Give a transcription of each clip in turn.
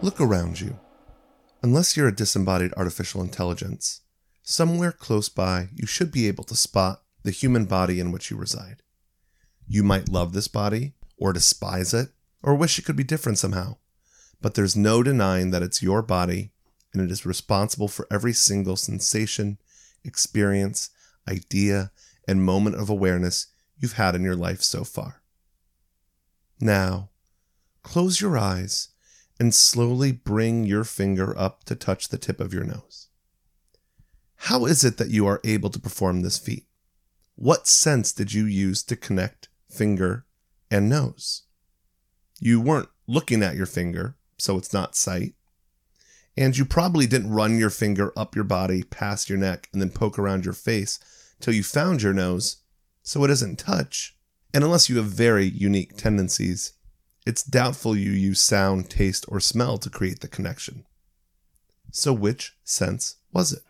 Look around you. Unless you're a disembodied artificial intelligence, somewhere close by you should be able to spot the human body in which you reside. You might love this body, or despise it, or wish it could be different somehow, but there's no denying that it's your body and it is responsible for every single sensation, experience, idea, and moment of awareness you've had in your life so far. Now, close your eyes and slowly bring your finger up to touch the tip of your nose. How is it that you are able to perform this feat? What sense did you use to connect finger and nose? You weren't looking at your finger, so it's not sight. And you probably didn't run your finger up your body, past your neck, and then poke around your face till you found your nose, so it isn't touch. And unless you have very unique tendencies, it's doubtful you use sound, taste, or smell to create the connection. So, which sense was it?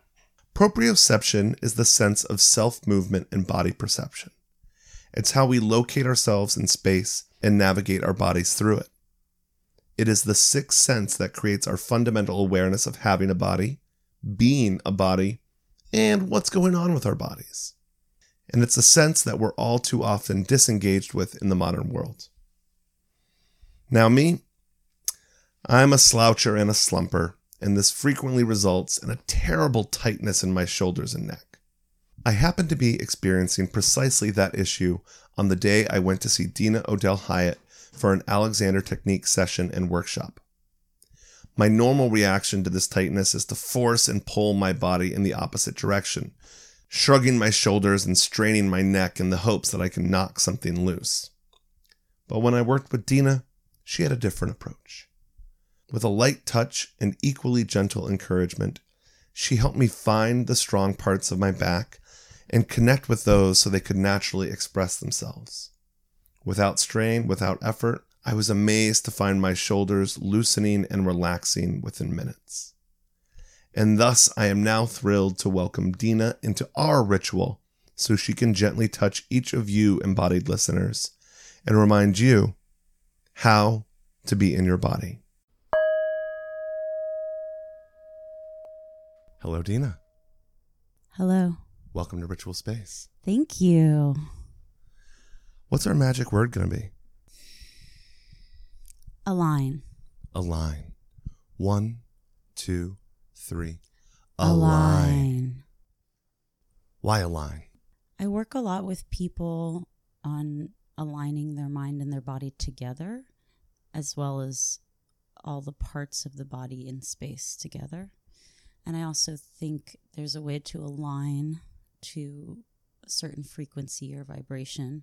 Proprioception is the sense of self movement and body perception. It's how we locate ourselves in space and navigate our bodies through it. It is the sixth sense that creates our fundamental awareness of having a body, being a body, and what's going on with our bodies. And it's a sense that we're all too often disengaged with in the modern world. Now, me, I'm a sloucher and a slumper, and this frequently results in a terrible tightness in my shoulders and neck. I happened to be experiencing precisely that issue on the day I went to see Dina Odell Hyatt for an Alexander Technique session and workshop. My normal reaction to this tightness is to force and pull my body in the opposite direction, shrugging my shoulders and straining my neck in the hopes that I can knock something loose. But when I worked with Dina, she had a different approach. With a light touch and equally gentle encouragement, she helped me find the strong parts of my back and connect with those so they could naturally express themselves. Without strain, without effort, I was amazed to find my shoulders loosening and relaxing within minutes. And thus, I am now thrilled to welcome Dina into our ritual so she can gently touch each of you embodied listeners and remind you how to be in your body. Hello, Dina. Hello. Welcome to Ritual Space. Thank you. What's our magic word going to be? Align. Align. One, two, three. Align. Why align? I work a lot with people on aligning their mind and their body together, as well as all the parts of the body in space together. And I also think there's a way to align to a certain frequency or vibration.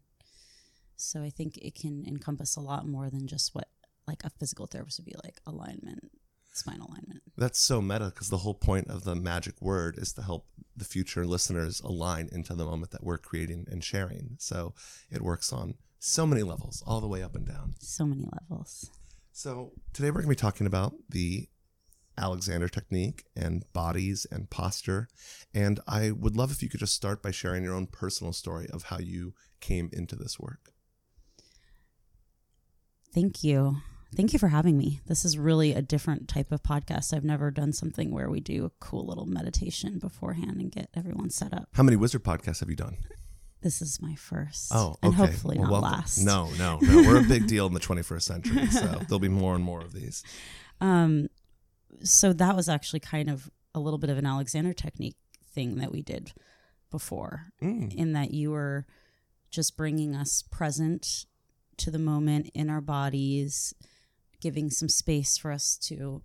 So I think it can encompass a lot more than just what like a physical therapist would be like alignment, spine alignment. That's so meta because the whole point of the magic word is to help the future listeners align into the moment that we're creating and sharing. So it works on so many levels, all the way up and down. So many levels. So today we're going to be talking about the Alexander technique and bodies and posture. And I would love if you could just start by sharing your own personal story of how you came into this work. Thank you. Thank you for having me. This is really a different type of podcast. I've never done something where we do a cool little meditation beforehand and get everyone set up. How many Wizard podcasts have you done? This is my first. Oh, okay. And hopefully Well, not welcome. last. No, no, no. We're a big deal in the 21st century, so there'll be more and more of these. Um, so that was actually kind of a little bit of an Alexander technique thing that we did before, Mm. in that you were just bringing us present to the moment in our bodies, giving some space for us to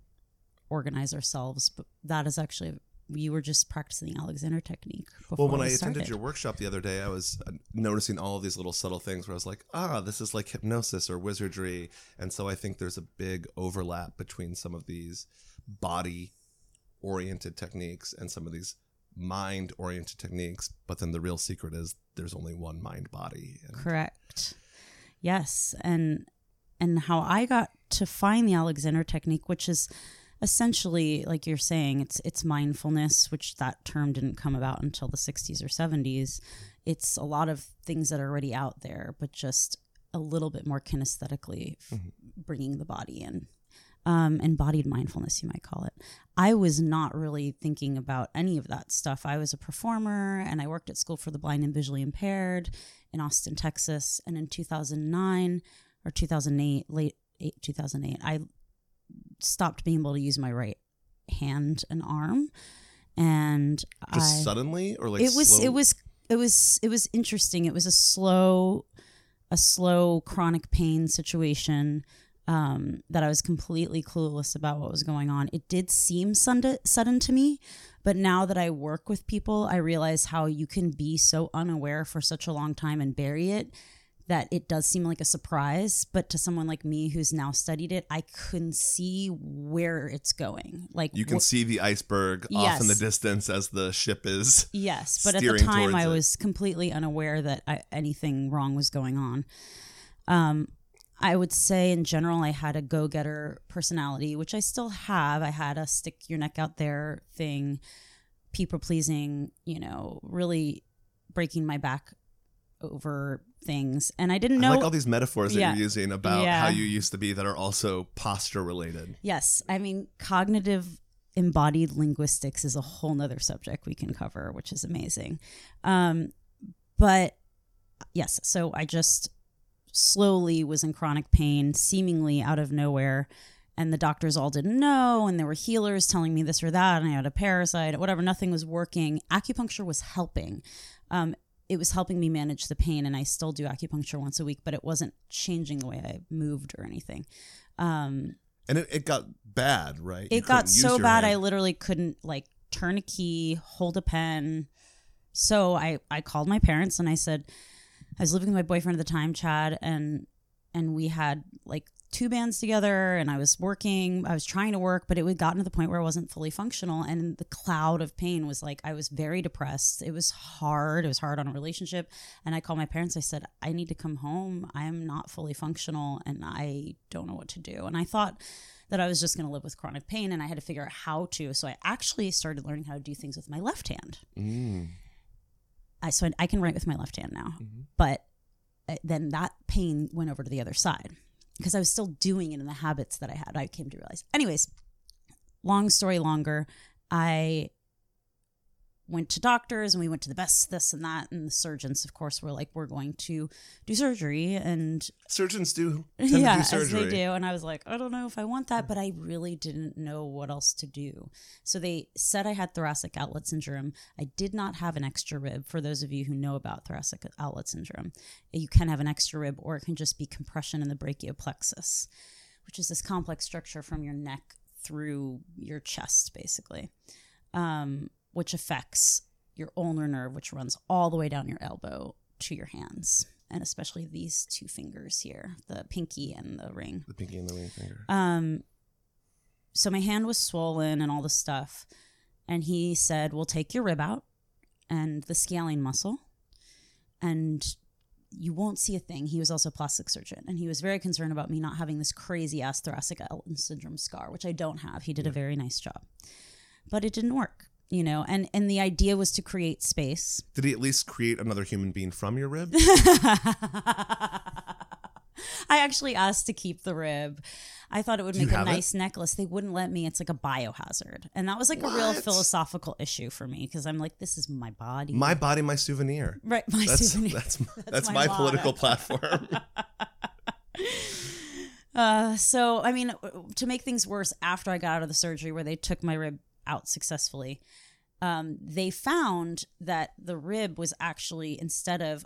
organize ourselves. But that is actually you were just practicing the Alexander technique. Before Well, when we I attended your workshop the other day, I was uh, noticing all of these little subtle things where I was like, ah, this is like hypnosis or wizardry. And so I think there's a big overlap between some of these body oriented techniques and some of these mind oriented techniques. But then the real secret is there's only one mind body. Correct. Yes, and and how I got to find the Alexander technique, which is essentially like you're saying, it's it's mindfulness, which that term didn't come about until the 60s or 70s. It's a lot of things that are already out there, but just a little bit more kinesthetically f- bringing the body in. Um, embodied mindfulness, you might call it. I was not really thinking about any of that stuff. I was a performer and I worked at School for the Blind and Visually Impaired in Austin, Texas. And in 2009 or 2008, late eight, 2008, I stopped being able to use my right hand and arm. And just I, suddenly or like it was slow- it was it was it was interesting it was a slow a slow chronic pain situation um, that I was completely clueless about what was going on. It did seem sudden, sudden to me, but now that I work with people, I realize how you can be so unaware for such a long time and bury it that it does seem like a surprise. But to someone like me who's now studied it, I couldn't see where it's going. Like you can wh- see the iceberg off in the distance as the ship is. Yes, but at the time I it. was completely unaware that I, anything wrong was going on. Um, I would say in general I had a go-getter personality, which I still have. I had a stick your neck out there thing, people pleasing, you know, really breaking my back over things. And I didn't I know like all these metaphors that Yeah. you're using about Yeah. how you used to be that are also posture related. Yes, I mean cognitive embodied linguistics is a whole nother subject we can cover, which is amazing. Um, but yes, so I just slowly was in chronic pain, seemingly out of nowhere. And the doctors all didn't know, and there were healers telling me this or that, and I had a parasite, whatever. Nothing was working. Acupuncture was helping. Um, it was helping me manage the pain, and I still do acupuncture once a week, but it wasn't changing the way I moved or anything. Um, And it, it got bad, right? You it got so bad i literally couldn't like turn a key hold a pen so i i called my parents and i said i was living with my boyfriend at the time chad and and we had like two bands together and i was working i was trying to work but it had gotten to the point where i wasn't fully functional and the cloud of pain was like i was very depressed it was hard it was hard on a relationship and i called my parents i said i need to come home i am not fully functional and i don't know what to do and i thought that I was just going to live with chronic pain and I had to figure out how to. So I actually started learning how to do things with my left hand. Mm. I so I, I can write with my left hand now, Mhm. but uh, then that pain went over to the other side because I was still doing it in the habits that I had. I came to realize. Anyways, long story longer, I went to doctors and we went to the best this and that and the surgeons of course were like we're going to do surgery and Surgeons do yeah, do as they do. And I was like, I don't know if I want that, but I really didn't know what else to do. So they said I had thoracic outlet syndrome. I did not have an extra rib. For those of you who know about thoracic outlet syndrome, you can have an extra rib, or it can just be compression in the brachial plexus, which is this complex structure from your neck through your chest, basically, um, which affects your ulnar nerve, which runs all the way down your elbow to your hands, and especially these two fingers here, the pinky and the ring. The pinky and the ring finger. Um, so my hand was swollen and all this stuff, and he said, "We'll take your rib out and the scalene muscle, and you won't see a thing." He was also a plastic surgeon, and he was very concerned about me not having this crazy ass thoracic outlet syndrome scar, which I don't have. He did a very nice job, but it didn't work. You know, and and the idea was to create space. Did he at least create another human being from your rib? I actually asked to keep the rib. I thought it would make a have it? nice necklace. They wouldn't let me. It's like a biohazard. And that was like a real philosophical issue for me because I'm like, this is my body. my body, my souvenir. right, my That's souvenir. that's that's, my my, political platform. Uh, so, I mean, to make things worse, after I got out of the surgery where they took my rib out successfully, um, they found that the rib was actually, instead of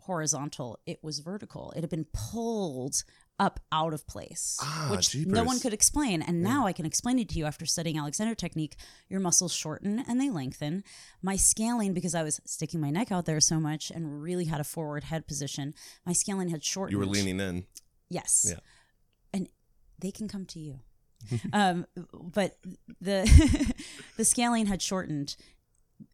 horizontal, it was vertical. It had been pulled up out of place, Ah, which no one could explain. And now I can explain it to you after studying Alexander technique. Your muscles shorten and they lengthen. My scalene, because I was sticking my neck out there so much and really had a forward head position, my scalene had shortened. You were leaning in. Yes. Yeah. And they can come to you. um, but the the scalene had shortened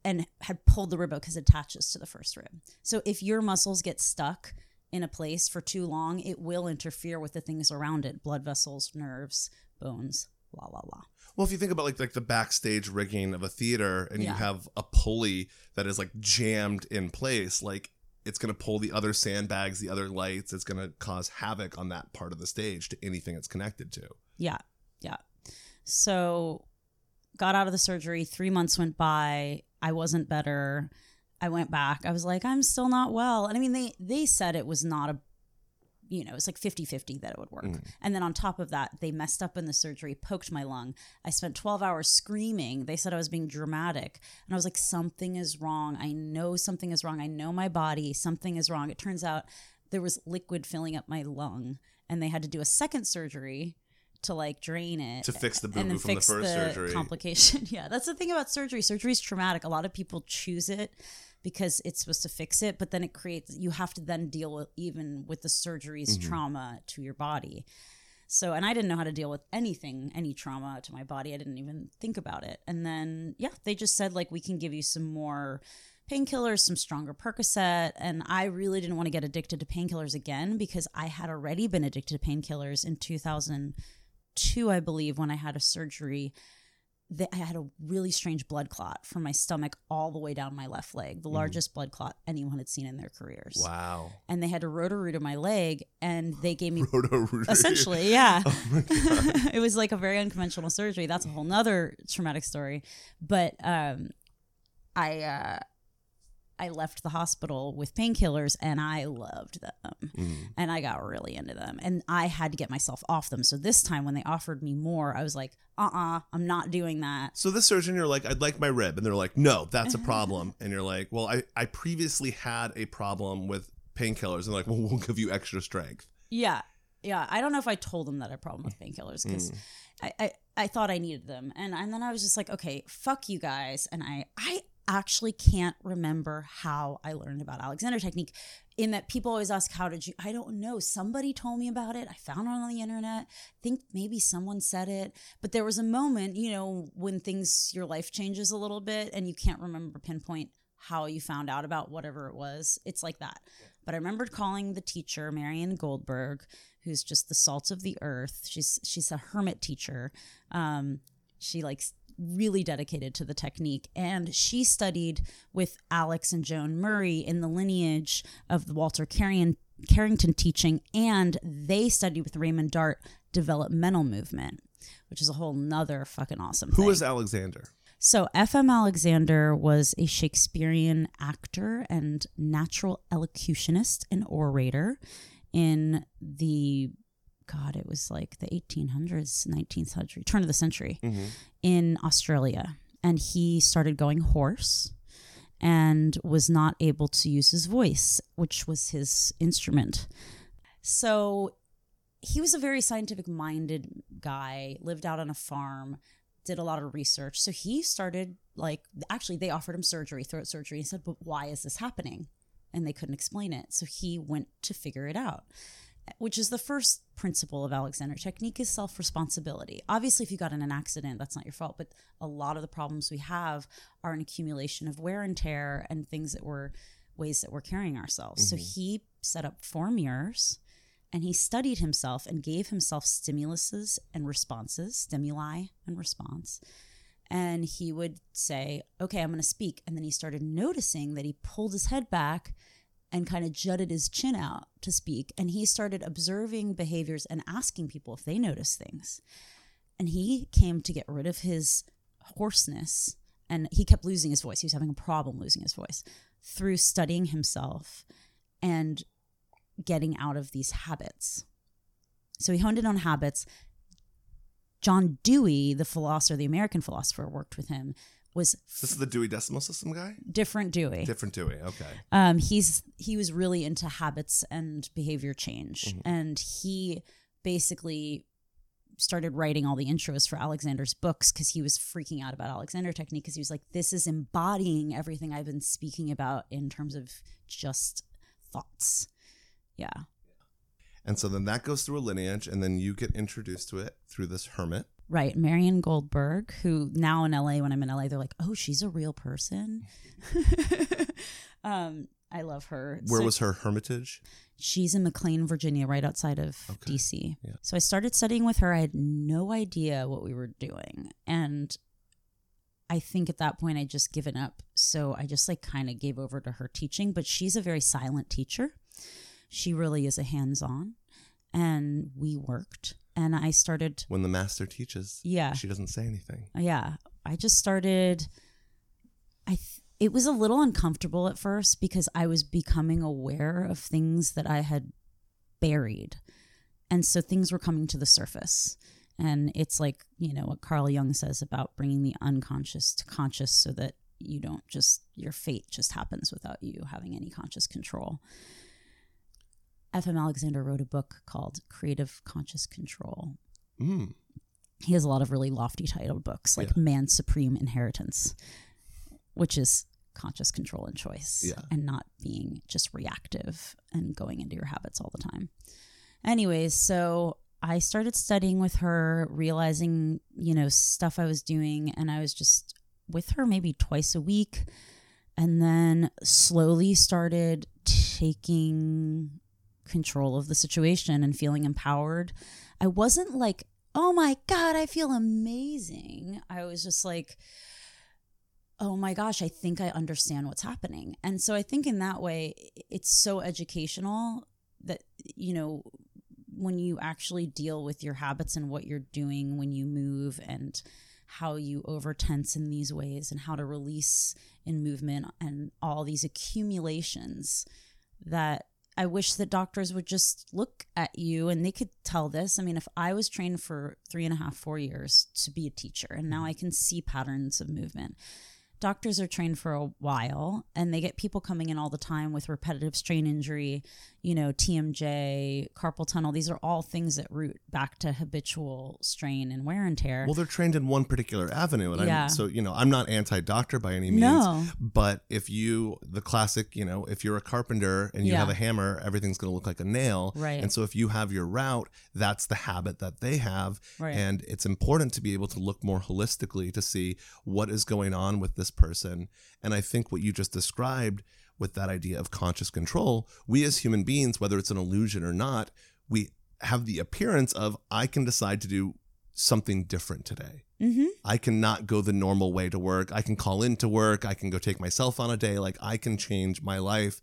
and had pulled the rib out because it attaches to the first rib. So if your muscles get stuck in a place for too long, it will interfere with the things around it: blood vessels, nerves, bones, la la la. Well, if you think about like like the backstage rigging of a theater, and you have a pulley that is like jammed in place, like it's going to pull the other sandbags, the other lights. It's going to cause havoc on that part of the stage to anything it's connected to. Yeah, yeah. So got out of the surgery. Three months went by. I wasn't better. I went back. I was like, I'm still not well. And I mean, they they said it was not a, you know, it's like 50-50 that it would work. Mm. And then on top of that, they messed up in the surgery, poked my lung. I spent 12 hours screaming. They said I was being dramatic. And I was like, something is wrong. I know something is wrong. I know my body. Something is wrong. It turns out there was liquid filling up my lung. And they had to do a second surgery to like drain it To fix the then boo-boo from the fix first the surgery. complication. yeah, that's the thing about surgery. Surgery is traumatic. A lot of people choose it because it's supposed to fix it, but then it creates you have to then deal with even with the surgery's Mm-hmm. trauma to your body. So, and I didn't know how to deal with anything, any trauma to my body. I didn't even think about it. And then, yeah, they just said, like, we can give you some more painkillers, some stronger Percocet. And I really didn't want to get addicted to painkillers again because I had already been addicted to painkillers in 2002, I believe, when I had a surgery. That I had a really strange blood clot from my stomach all the way down my left leg, the largest blood clot anyone had seen in their careers. Wow. and they had to roto to my leg and they gave me essentially yeah. Oh it was like a very unconventional surgery. That's a whole nother traumatic story. But um i uh I left the hospital with painkillers and I loved them. Mm. And I got really into them. And I had to get myself off them. So this time when they offered me more, I was like, uh uh-uh, uh, i am not doing that. So this surgeon, you're like, I'd like my rib, and they're like, No, that's a problem. And you're like, Well, I I previously had a problem with painkillers, and they're like, Well, we'll give you extra strength. Yeah. Yeah. I don't know if I told them that I had a problem with painkillers because Mm. I, I, I thought I needed them. And, and then I was just like, okay, fuck you guys. And I, I actually can't remember how I learned about Alexander technique in that people always ask, how did you, I don't know. Somebody told me about it. I found it on the internet. I think maybe someone said it, but there was a moment, you know, when things, your life changes a little bit and you can't remember pinpoint how you found out about whatever it was. It's like that. But I remembered calling the teacher, Marion Goldberg, who's just the salt of the earth. She's she's a hermit teacher. Um, she likes really dedicated to the technique, and she studied with Alex and Joan Murray in the lineage of the Walter Carrion, Carrington teaching, and they studied with Raymond Dart developmental movement, which is a whole nother fucking awesome. Who thing. is Alexander? So, F.M. Alexander was a Shakespearean actor and natural elocutionist and orator in the, God, it was like the 1800s, 19th century, turn of the century mm-hmm. in Australia. And he started going hoarse and was not able to use his voice, which was his instrument. So, he was a very scientific minded guy, lived out on a farm, did a lot of research. So he started like actually they offered him surgery, throat surgery. He said, "But why is this happening?" And they couldn't explain it. So he went to figure it out. Which is the first principle of Alexander technique is self-responsibility. Obviously, if you got in an accident, that's not your fault, but a lot of the problems we have are an accumulation of wear and tear and things that we're ways that we're carrying ourselves. So mm-hmm. he set up four mirrors and he studied himself and gave himself stimuluses and responses, stimuli and response. And he would say, Okay, I'm going to speak. And then he started noticing that he pulled his head back and kind of jutted his chin out to speak. And he started observing behaviors and asking people if they noticed things. And he came to get rid of his hoarseness. And he kept losing his voice. He was having a problem losing his voice through studying himself and getting out of these habits. So he honed in on habits. John Dewey, the philosopher, the American philosopher, worked with him was This is the Dewey Decimal System guy? different Dewey. Different Dewey. Okay. um, he's he was really into habits and behavior change, Mhm. and he basically started writing all the intros for Alexander's books because he was freaking out about Alexander technique because he was like, "This is embodying everything I've been speaking about in terms of just thoughts." Yeah, And so then that goes through a lineage, and then you get introduced to it through this hermit. Right. Marion Goldberg, who now in LA, when I'm in LA, they're like, "Oh, she's a real person." um, I love her. Where So- was her hermitage? She's in McLean, Virginia, right outside of Okay. DC. Yeah. So I started studying with her. I had no idea what we were doing. And I think at that point I'd just given up. So I just like kind of gave over to her teaching. But she's a very silent teacher. She really is a hands on. And we worked. And I started, When the master teaches, yeah. she doesn't say anything. Yeah, I just started. I th- it was a little uncomfortable at first because I was becoming aware of things that I had buried, and so things were coming to the surface. And it's like you know what Carl Jung says about bringing the unconscious to conscious, so that you don't just your fate just happens without you having any conscious control. F.M. Alexander wrote a book called Creative Conscious Control, Mm. he has a lot of really lofty titled books like Yeah. man's supreme inheritance which is conscious control and choice Yeah. and not being just reactive and going into your habits all the time anyways so i started studying with her realizing you know stuff i was doing and i was just with her maybe twice a week and then slowly started taking control of the situation and feeling empowered I wasn't like, oh my God, I feel amazing. I was just like, oh my gosh, I think I understand what's happening. And so I think in that way, it's so educational that, you know, when you actually deal with your habits and what you're doing when you move and how you over tense in these ways and how to release in movement and all these accumulations that I wish that doctors would just look at you and they could tell this. I mean, if I was trained for three and a half, four years to be a teacher, and now mm-hmm. I can see patterns of movement. Doctors are trained for a while and they get people coming in all the time with repetitive strain injury, you know, TMJ, carpal tunnel. These are all things that root back to habitual strain and wear and tear. Well, they're trained in one particular avenue, and Yeah. I'm so you know I'm not anti-doctor by any means. No. But if you the classic, you know, if you're a carpenter and you Yeah. have a hammer, everything's going to look like a nail. Right. And so if you have your route, that's the habit that they have, Right. and it's important to be able to look more holistically to see what is going on with this person. And I think what you just described with that idea of conscious control, we as human beings, whether it's an illusion or not, we have the appearance of I can decide to do something different today. mm-hmm. I cannot go the normal way to work. I can call into work. I can go take myself on a day. Like I can change my life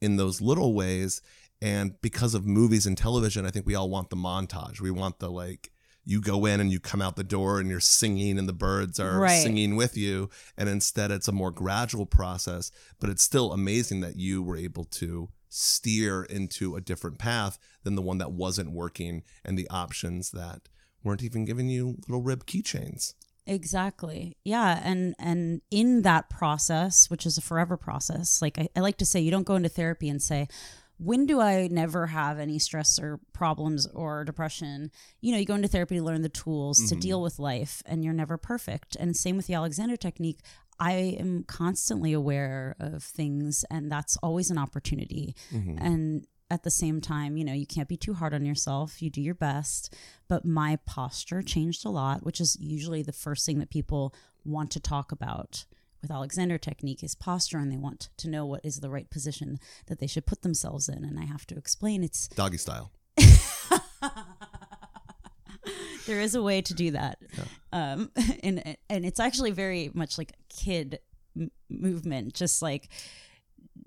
in those little ways. And because of movies and television, I think we all want the montage. We want the like, you go in and you come out the door and you're singing and the birds are Right. singing with you. And instead, it's a more gradual process. But it's still amazing that you were able to steer into a different path than the one that wasn't working and the options that weren't even giving you little rib keychains. Exactly. Yeah. And and in that process, which is a forever process, like I, I like to say, you don't go into therapy and say, when do I never have any stress or problems or depression? You know, you go into therapy to learn the tools to Mhm. deal with life and you're never perfect. And same with the Alexander technique. I am constantly aware of things and that's always an opportunity Mhm. and at the same time you know you can't be too hard on yourself you do your best but my posture changed a lot which is usually the first thing that people want to talk about with alexander technique is posture and they want to know what is the right position that they should put themselves in. And i have to explain it's Doggy style. there is a way to do that. Um and and it's actually very much like a kid m- movement just like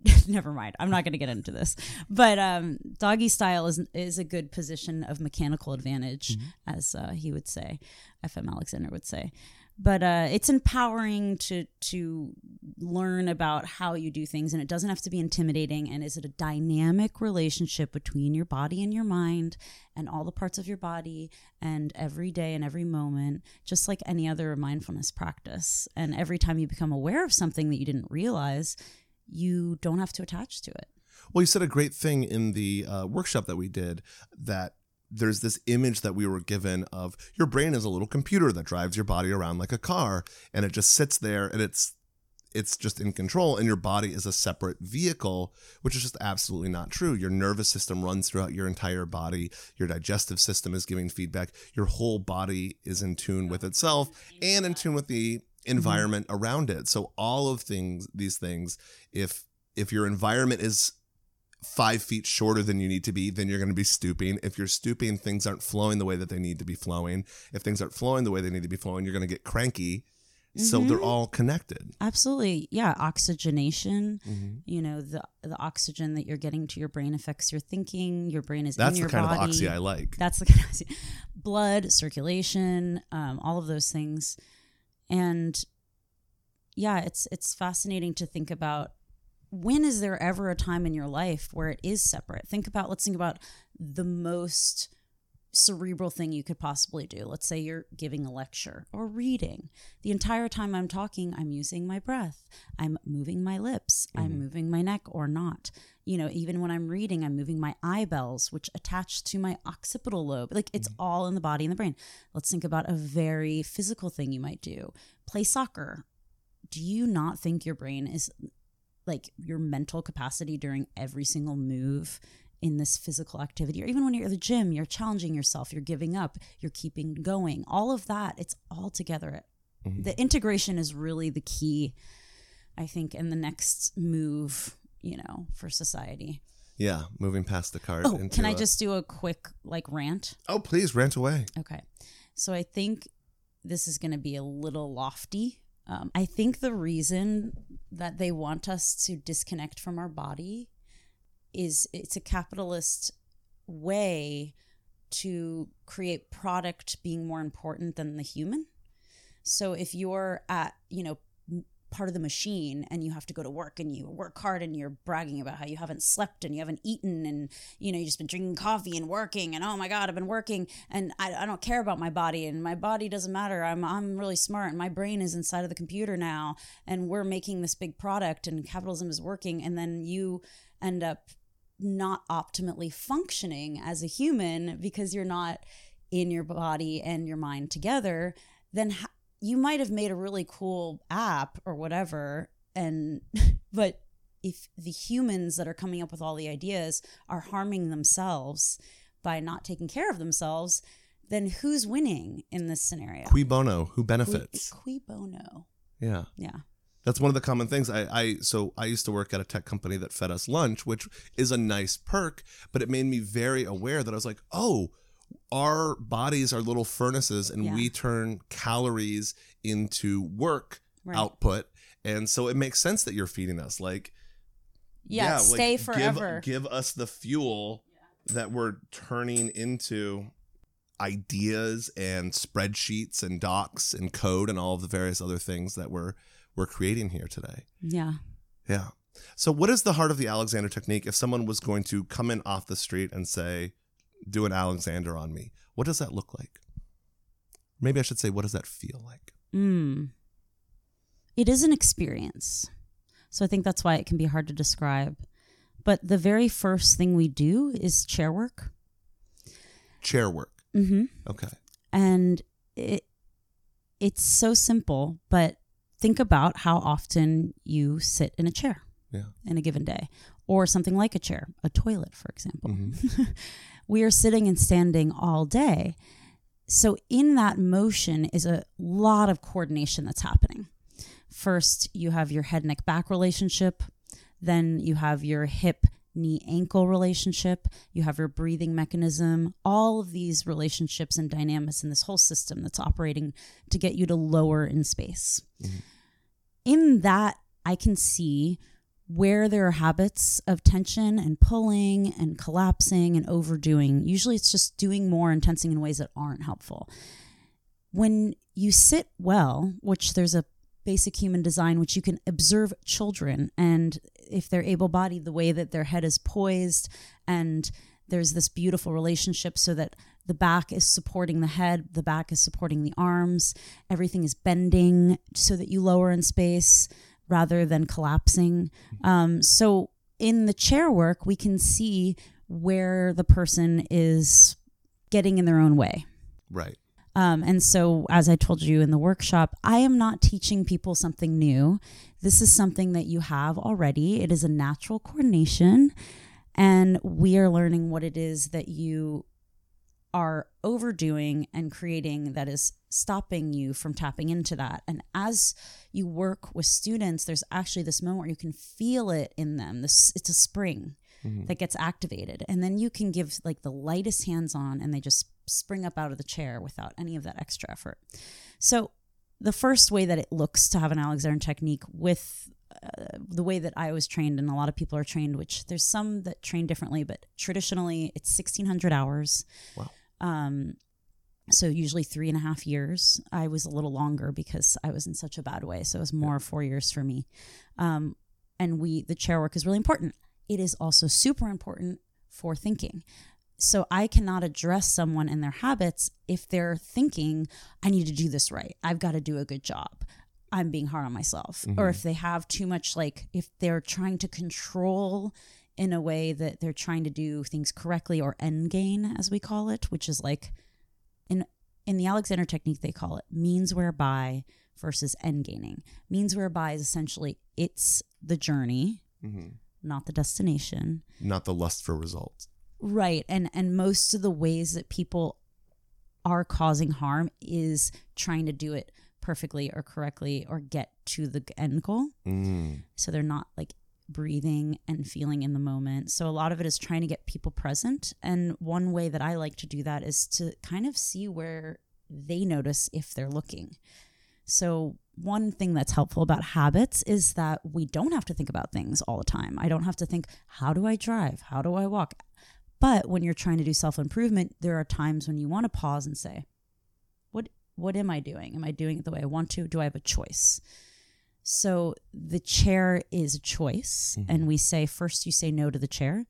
never mind i'm not going to get into this. But um doggy style is is a good position of mechanical advantage as uh, he would say fm alexander would say but uh, it's empowering to to learn about how you do things and it doesn't have to be intimidating and is it a dynamic relationship between your body and your mind and all the parts of your body and every day and every moment just like any other mindfulness practice. And every time you become aware of something that you didn't realize you don't have to attach to it. Well, you said a great thing in the uh, workshop that we did that there's this image that we were given of your brain is a little computer that drives your body around like a car and it just sits there and it's it's just in control and your body is a separate vehicle which is just absolutely not true. Your nervous system runs throughout your entire body. Your digestive system is giving feedback. Your whole body is in tune with itself and in tune with the mm-hmm. environment around it. So all of things these things if if your environment is five feet shorter than you need to be, then you're going to be stooping. If you're stooping, things aren't flowing the way that they need to be flowing. If things aren't flowing the way they need to be flowing, you're going to get cranky. So they're all connected. absolutely yeah oxygenation you know the the oxygen that you're getting to your brain affects your thinking your brain is That's in the your kind body of oxy I like. That's the kind of blood circulation, um, all of those things, and yeah, it's it's fascinating to think about. When is there ever a time in your life where it is separate? Think about. Let's think about the most cerebral thing you could possibly do. Let's say you're giving a lecture or reading. The entire time I'm talking, I'm using my breath. I'm moving my lips. I'm mm-hmm. moving my neck or not. You know, even when I'm reading, I'm moving my eyebells, which attach to my occipital lobe. Like it's mm-hmm. all in the body and the brain. Let's think about a very physical thing you might do. Play soccer. Do you not think your brain is like your mental capacity during every single move in this physical activity or even when you're at the gym you're challenging yourself you're giving up you're keeping going all of that it's all together mm-hmm. the integration is really the key i think in the next move you know for society Yeah, moving past the cart. oh can i a- just do a quick like rant Oh, please rant away. Okay. So I think this is going to be a little lofty. Um, I think the reason that they want us to disconnect from our body is it's a capitalist way to create product being more important than the human. So if you're at, you know, part of the machine and you have to go to work and you work hard and you're bragging about how you haven't slept and you haven't eaten and you know you just been drinking coffee and working and oh my god I've been working. And I, I don't care about my body and my body doesn't matter. I'm I'm really smart and my brain is inside of the computer now and we're making this big product and capitalism is working and then you end up not optimally functioning as a human because you're not in your body and your mind together, then you might have made a really cool app or whatever. And, but if the humans that are coming up with all the ideas are harming themselves by not taking care of themselves, then who's winning in this scenario? Cui bono, who Qui, benefits? cui bono. Yeah. Yeah. That's one of the common things. I, I so I used to work at a tech company that fed us lunch, which is a nice perk, but it made me very aware that I was like, oh, our bodies are little furnaces and Yeah. we turn calories into work Right. output. And so it makes sense that you're feeding us. Like, Yeah. like, stay give- forever. Give, us the fuel that we're turning into ideas and spreadsheets and docs and code and all of the various other things that we're we're creating here today. yeah. Yeah. So what is the heart of the Alexander technique if someone was going to come in off the street and say, do an Alexander on me? What does that look like? Maybe I should say, what does that feel like? Mm. It is an experience. So I think that's why it can be hard to describe. But the very first thing we do is chair work. Chair work. Mm-hmm. Okay. And it it's so simple, but think about how often you sit in a chair Yeah. in a given day or something like a chair, a toilet, for example. Mhm. we are sitting and standing all day. So, in that motion is a lot of coordination that's happening. First, you have your head, neck, back relationship. Then you have your hip, knee, ankle relationship. You have your breathing mechanism. All of these relationships and dynamics in this whole system that's operating to get you to lower in space. Mm-hmm. In that, I can see where there are habits of tension and pulling and collapsing and overdoing. Usually it's just doing more and tensing in ways that aren't helpful. When you sit well, which there's a basic human design, which you can observe children and if they're able bodied, the way that their head is poised and there's this beautiful relationship so that the back is supporting the head, the back is supporting the arms, everything is bending so that you lower in space rather than collapsing. Um, so in the chair work, we can see where the person is getting in their own way. Right. Um, and so, as I told you in the workshop, I am not teaching people something new. This is something that you have already. It is a natural coordination. And we are learning what it is that you are overdoing and creating that is stopping you from tapping into that. And as you work with students, there's actually this moment where you can feel it in them. This it's a spring mm-hmm. that gets activated. And then you can give like the lightest hands on and they just spring up out of the chair without any of that extra effort. So the first way that it looks to have an Alexander technique with uh, the way that I was trained, and a lot of people are trained, which there's some that train differently, but traditionally it's 1600 hours. Wow. Um, so usually three and a half years. I was a little longer because I was in such a bad way. So it was more yeah. four years for me. Um, and we, the chair work is really important. It is also super important for thinking. So I cannot address someone and their habits if they're thinking, I need to do this right. I've got to do a good job. I'm being hard on myself. Mm-hmm. Or if they have too much, like if they're trying to control in a way that they're trying to do things correctly or end gain, as we call it, which is like in in the Alexander technique, they call it means whereby versus end gaining. Means whereby is essentially it's the journey, mm-hmm. not the destination, not the lust for results. Right. And and most of the ways that people are causing harm is trying to do it perfectly or correctly or get to the end goal. Mm. So they're not like breathing and feeling in the moment. So a lot of it is trying to get people present. And one way that I like to do that is to kind of see where they notice if they're looking. So one thing that's helpful about habits is that we don't have to think about things all the time. I don't have to think, how do I drive? How do I walk? But when you're trying to do self improvement, there are times when you want to pause and say, what what am I doing? Am I doing it the way I want to? Do I have a choice? So the chair is a choice. Mm-hmm. And we say, first, you say no to the chair.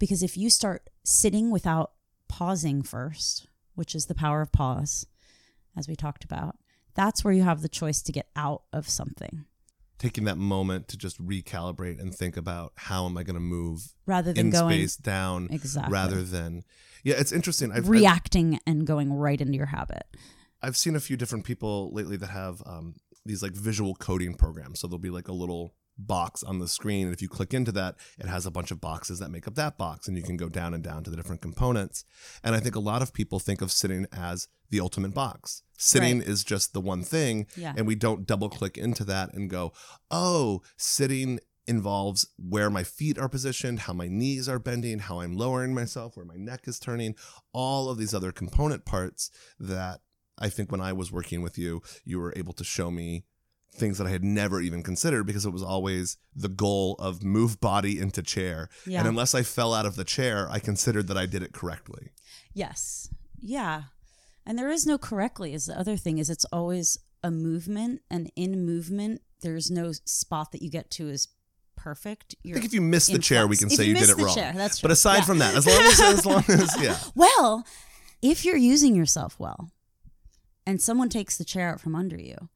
Because if you start sitting without pausing first, which is the power of pause, as we talked about, that's where you have the choice to get out of something. Taking that moment to just recalibrate and think about how am I going to move rather than in going space down, exactly. rather than yeah, it's interesting. I've, reacting I've, and going right into your habit. I've seen a few different people lately that have um, these like visual coding programs. So there'll be like a little box on the screen. And if you click into that, it has a bunch of boxes that make up that box. And you can go down and down to the different components. And I think a lot of people think of sitting as the ultimate box. Sitting right. is just the one thing. Yeah. And we don't double click into that and go, oh, sitting involves where my feet are positioned, how my knees are bending, how I'm lowering myself, where my neck is turning, all of these other component parts that I think when I was working with you, you were able to show me things that I had never even considered because it was always the goal of move body into chair. Yeah. And unless I fell out of the chair, I considered that I did it correctly. Yes. Yeah. And there is no correctly is the other thing is it's always a movement and in movement there's no spot that you get to is perfect. You're I think if you miss the chair, we can say you, you did it wrong. Chair, that's true. But aside yeah. from that, as long as as long as yeah. Well, if you're using yourself well, and someone takes the chair out from under you,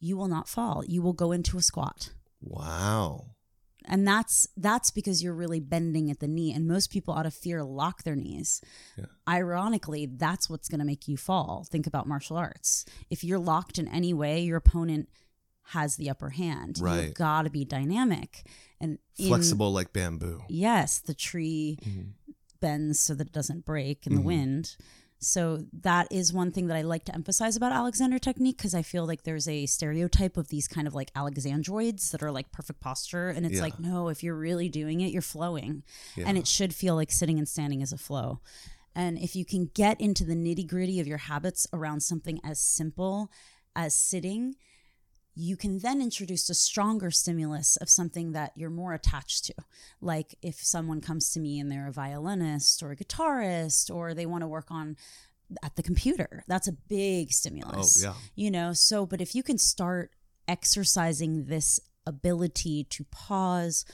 you will not fall. You will go into a squat. Wow. And that's that's because you're really bending at the knee and most people out of fear lock their knees. Yeah. Ironically, that's what's going to make you fall. Think about martial arts. If you're locked in any way, your opponent has the upper hand. Right. You've got to be dynamic and flexible in, like bamboo. Yes, the tree mm-hmm. bends so that it doesn't break in mm-hmm. the wind. So that is one thing that I like to emphasize about Alexander technique because I feel like there's a stereotype of these kind of like Alexandroids that are like perfect posture. And it's yeah. like, no, if you're really doing it, you're flowing. Yeah. And it should feel like sitting and standing is a flow. And if you can get into the nitty gritty of your habits around something as simple as sitting, you can then introduce a stronger stimulus of something that you're more attached to. Like if someone comes to me and they're a violinist or a guitarist or they want to work on at the computer. That's a big stimulus. Oh, yeah. You know, so, but if you can start exercising this ability to pause,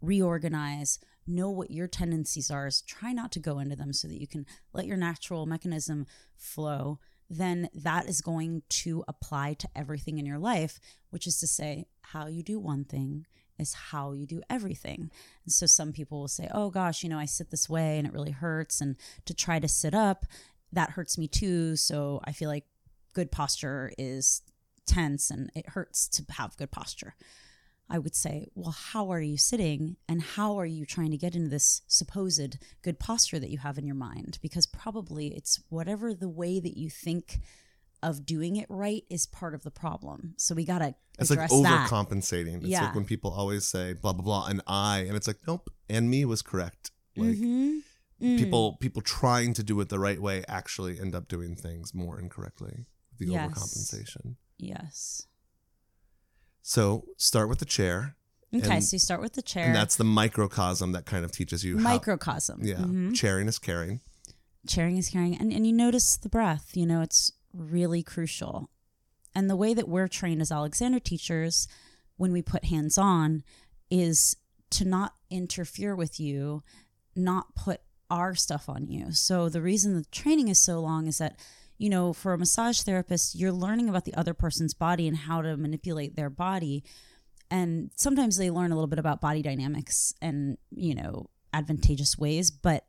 reorganize, know what your tendencies are, is try not to go into them so that you can let your natural mechanism flow, then that is going to apply to everything in your life, which is to say, how you do one thing is how you do everything. And so some people will say, oh gosh, you know, I sit this way and it really hurts. And to try to sit up, that hurts me too. So I feel like good posture is tense and it hurts to have good posture. I would say, well, how are you sitting and how are you trying to get into this supposed good posture that you have in your mind? Because probably it's whatever the way that you think of doing it right is part of the problem. So we got to It's like address that. overcompensating. It's Yeah. like when people always say blah blah blah and I and it's like nope and me was correct. Like Mhm. Mm. people people trying to do it the right way actually end up doing things more incorrectly. The Yes. overcompensation. Yes. So start with the chair. Okay, And- so you start with the chair. And that's the microcosm that kind of teaches you how microcosm. yeah, Mhm. chairing is caring. Chairing is caring. and, and you notice the breath. You know, it's really crucial. And the way that we're trained as Alexander teachers, when we put hands on, is to not interfere with you, not put our stuff on you. So the reason the training is so long is that, you know, for a massage therapist, you're learning about the other person's body and how to manipulate their body. And sometimes they learn a little bit about body dynamics and, you know, advantageous ways, but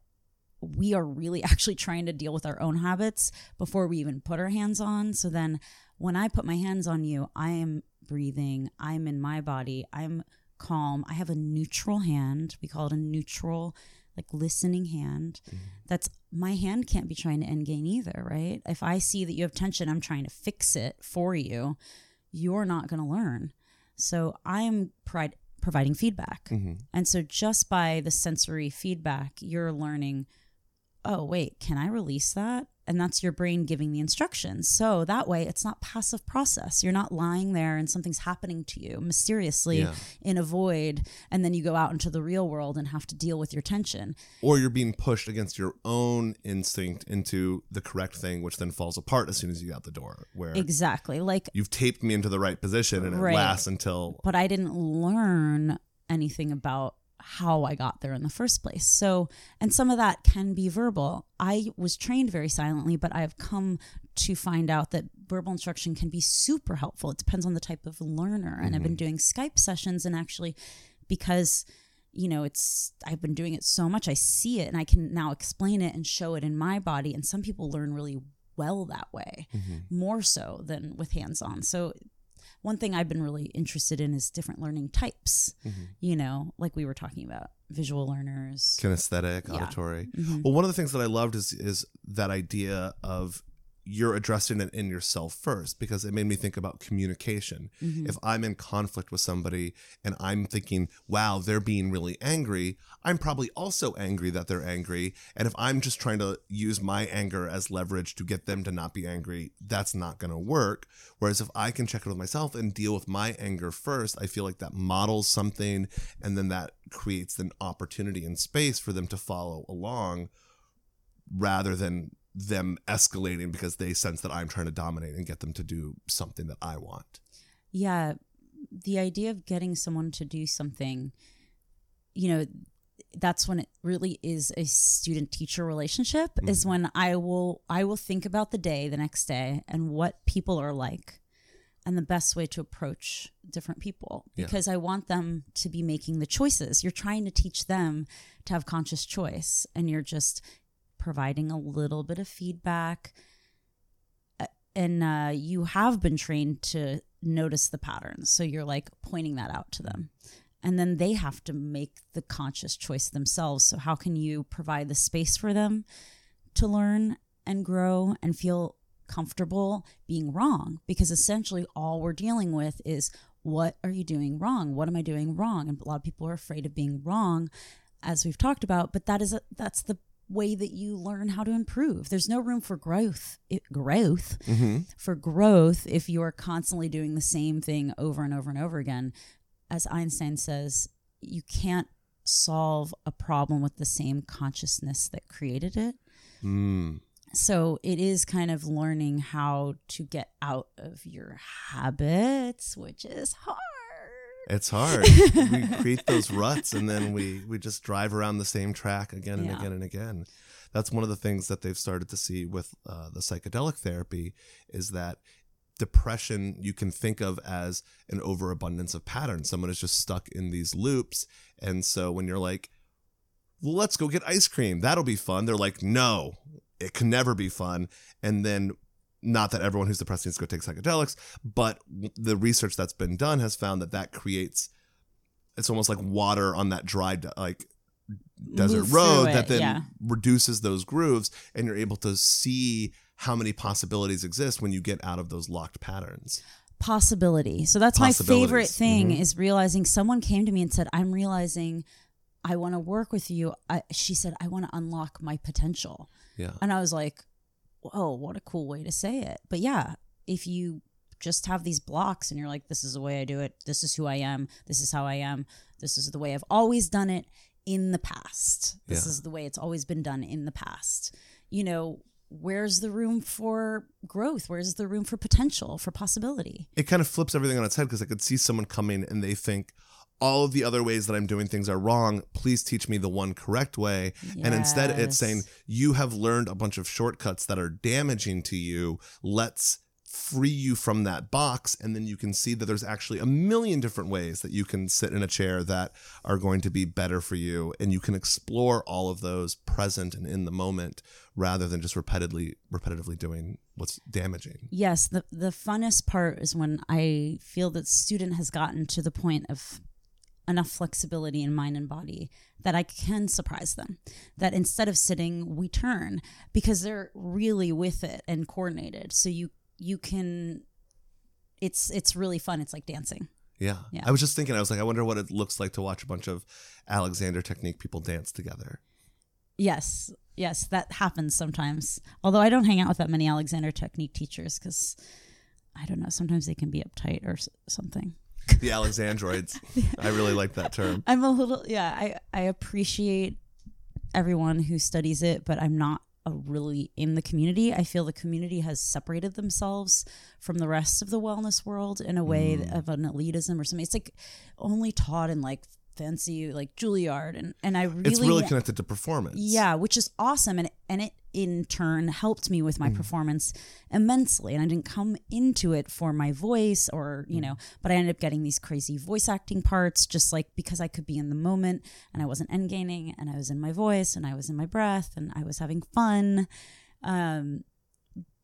we are really actually trying to deal with our own habits before we even put our hands on. So then when I put my hands on you, I am breathing, I'm in my body, I'm calm. I have a neutral hand. We call it a neutral, like listening hand. That's my hand can't be trying to end gain either, right? If I see that you have tension, I'm trying to fix it for you. You're not going to learn. So I am pride, providing feedback. Mm-hmm. And so just by the sensory feedback, you're learning, oh, wait, can I release that? And that's your brain giving the instructions. So that way it's not passive process. You're not lying there and something's happening to you mysteriously Yeah. in a void. And then you go out into the real world and have to deal with your tension. Or you're being pushed against your own instinct into the correct thing, which then falls apart as soon as you get out the door. Where Exactly. Like, you've taped me into the right position and it Right. lasts until but I didn't learn anything about how I got there in the first place. So, and some of that can be verbal. I was trained very silently, but I have come to find out that verbal instruction can be super helpful. It depends on the type of learner. And I've been mm-hmm. doing Skype sessions and actually because you know it's I've been doing it so much I see it and I can now explain it and show it in my body and some people learn really well that way mm-hmm. more so than with hands on. So one thing I've been really interested in is different learning types. You know, like we were talking about visual learners. kinesthetic, Yeah. auditory. Mhm. Well, one of the things that I loved is is that idea of you're addressing it in yourself first because it made me think about communication. Mhm. If I'm in conflict with somebody and I'm thinking, wow, they're being really angry, I'm probably also angry that they're angry. And if I'm just trying to use my anger as leverage to get them to not be angry, that's not going to work. Whereas if I can check it with myself and deal with my anger first, I feel like that models something and then that creates an opportunity and space for them to follow along rather than them escalating because they sense that I'm trying to dominate and get them to do something that I want. Yeah, the idea of getting someone to do something, you know, that's when it really is a student teacher relationship is Mhm. when I will I will think about the day the next day and what people are like and the best way to approach different people Yeah. because I want them to be making the choices. You're trying to teach them to have conscious choice and you're just providing a little bit of feedback Uh, and uh, you have been trained to notice the patterns so you're like pointing that out to them. And then they have to make the conscious choice themselves so how can you provide the space for them to learn and grow and feel comfortable being wrong? Because essentially all we're dealing with is what are you doing wrong? What am i doing wrong? And a lot of people are afraid of being wrong as we've talked about but that is a, that's the way that you learn how to improve there's no room for growth it, growth Mm-hmm. for growth if you are constantly doing the same thing over and over and over again as einstein says you can't solve a problem with the same consciousness that created it Mm. so it is kind of learning how to get out of your habits, which is hard. It's hard. we create those ruts and then we we just drive around the same track again and Yeah. again and again. That's one of the things that they've started to see with uh, the psychedelic therapy is that depression you can think of as an overabundance of patterns. Someone is just stuck in these loops, and so when you're like, "Well, let's go get ice cream. That'll be fun," they're like, "No, it can never be fun." And then not that everyone who's depressed needs to go take psychedelics, but the research that's been done has found that that creates it's almost like water on that dry like desert road through that then yeah. reduces those grooves and you're able to see how many possibilities exist when you get out of those locked patterns. possibility. So that's my favorite Possibilities. thing Mhm. is realizing someone came to me and said, "I'm realizing I want to work with you." I, she said, "I want to unlock my potential," Yeah. and I was like, "Whoa, what a cool way to say it!" But yeah, if you just have these blocks and you're like, "This is the way I do it. This is who I am. This is how I am. This is the way I've always done it in the past. This Yeah. is the way it's always been done in the past." You know. Where's the room for growth? Where's the room for potential, for possibility? It kind of flips everything on its head because I could see someone coming and they think all of the other ways that I'm doing things are wrong. Please teach me the one correct way. And instead, it's saying, you have learned a bunch of shortcuts that are damaging to you. Let's free you from that box. And then you can see that there's actually a million different ways that you can sit in a chair that are going to be better for you. And you can explore all of those present and in the moment rather than just repetitively, repetitively doing what's damaging. Yes, the the funnest part is when I feel that student has gotten to the point of enough flexibility in mind and body that I can surprise them. That instead of sitting, we turn because they're really with it and coordinated. So you you can it's it's really fun. It's like dancing. Yeah. Yeah. I was just thinking, I was like, I wonder what it looks like to watch a bunch of Alexander Technique people dance together. Yes. Yes, that happens sometimes. Although I don't hang out with that many Alexander technique teachers cuz I don't know, sometimes they can be uptight or something. The Alexandroids. I really like that term. I'm a little yeah, I I appreciate everyone who studies it, but I'm not a really in the community. I feel the community has separated themselves from the rest of the wellness world in a way Mm. of an elitism or something. It's like only taught in like fancy like Juilliard and and I really It's really connected to performance. yeah, which is awesome, and and it in turn helped me with my performance immensely. And I didn't come into it for my voice, or you know, but I ended up getting these crazy voice acting parts, just like because I could be in the moment, and I wasn't end gaining, and I was in my voice, and I was in my breath, and I was having fun. Um,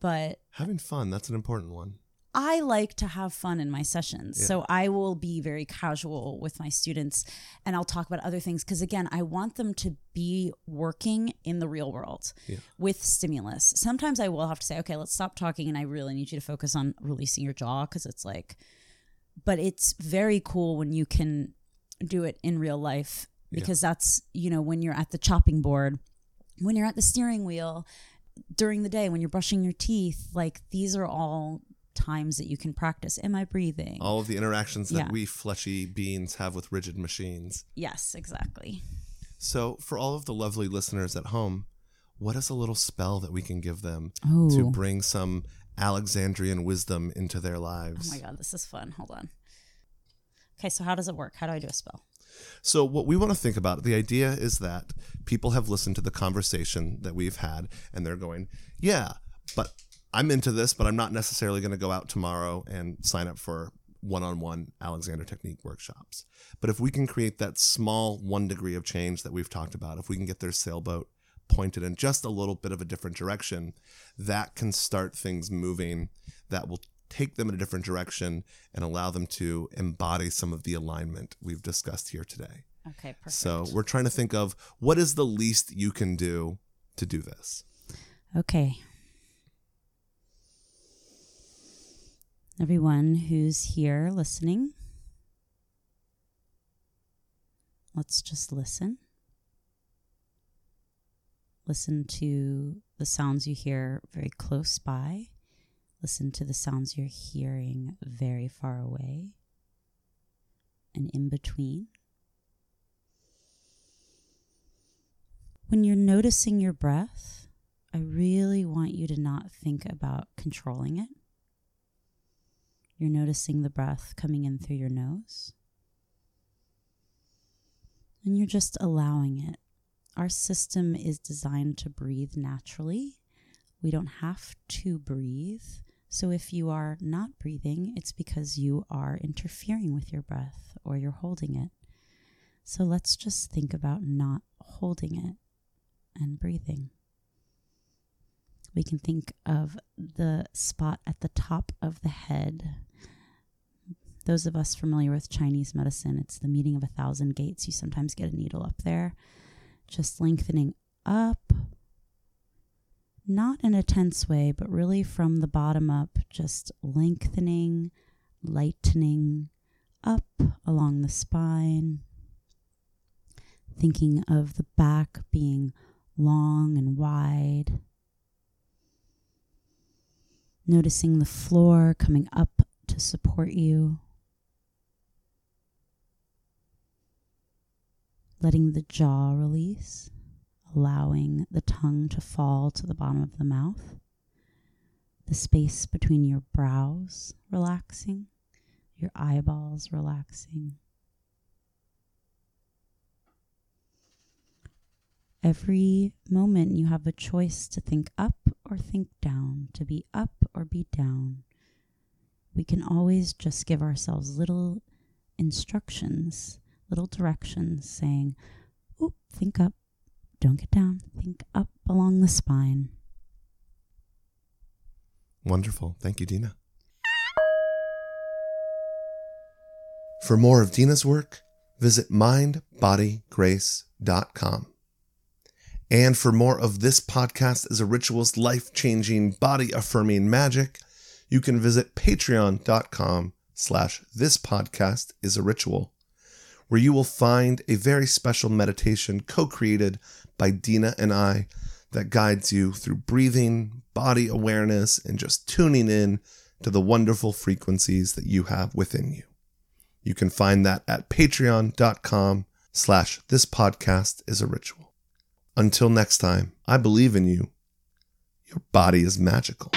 but Having fun, that's an important one. I like to have fun in my sessions. Yeah. So I will be very casual with my students and I'll talk about other things because, again, I want them to be working in the real world Yeah. with stimulus. Sometimes I will have to say, okay, let's stop talking and I really need you to focus on releasing your jaw because it's like, but it's very cool when you can do it in real life because that's, you know, when you're at the chopping board, when you're at the steering wheel, during the day when you're brushing your teeth like these are all times that you can practice. Am i breathing? All of the interactions that Yeah. we fleshy beings have with rigid machines. yes exactly. So, for all of the lovely listeners at home, what is a little spell that we can give them oh to bring some Alexandrian wisdom into their lives? oh my god this is fun. Hold on. Okay so how does it work? How do i do a spell? So, what we want to think about, the idea is that people have listened to the conversation that we've had and they're going, yeah, but I'm into this, but I'm not necessarily going to go out tomorrow and sign up for one on one Alexander Technique workshops. But if we can create that small one degree of change that we've talked about, if we can get their sailboat pointed in just a little bit of a different direction, that can start things moving that will take them in a different direction and allow them to embody some of the alignment we've discussed here today. okay perfect So we're trying to think of what is the least you can do to do this. okay everyone who's here listening let's just listen. Listen to the sounds you hear very close by. Listen to the sounds you're hearing very far away and in between. When you're noticing your breath I really want you to not think about controlling it. You're noticing the breath coming in through your nose. And you're just allowing it. Our system is designed to breathe naturally. We don't have to breathe. So if you are not breathing, it's because you are interfering with your breath or you're holding it. So let's just think about not holding it and breathing. We can think of the spot at the top of the head. Those of us familiar with Chinese medicine, it's the meeting of a thousand gates. You sometimes get a needle up there, just lengthening up, not in a tense way, but really from the bottom up, just lengthening, lightening up along the spine. Thinking of the back being long and wide noticing the floor coming up to support you, letting the jaw release, allowing the tongue to fall to the bottom of the mouth, the space between your brows relaxing, your eyeballs relaxing. Every moment you have a choice to think up or think down, to be up or be down. We can always just give ourselves little instructions, little directions saying, Oop, think up, don't get down, think up along the spine. Wonderful. Thank you, Dina. For more of Dina's work, visit mindbodygrace.com. And for more of this podcast as a ritual's life changing, body affirming magic, you can visit patreon.com slash this podcast is a ritual, where you will find a very special meditation co created by Dina and I that guides you through breathing, body awareness, and just tuning in to the wonderful frequencies that you have within you. You can find that at patreon.com slash this podcast is a ritual. Until next time, I believe in you. Your body is magical.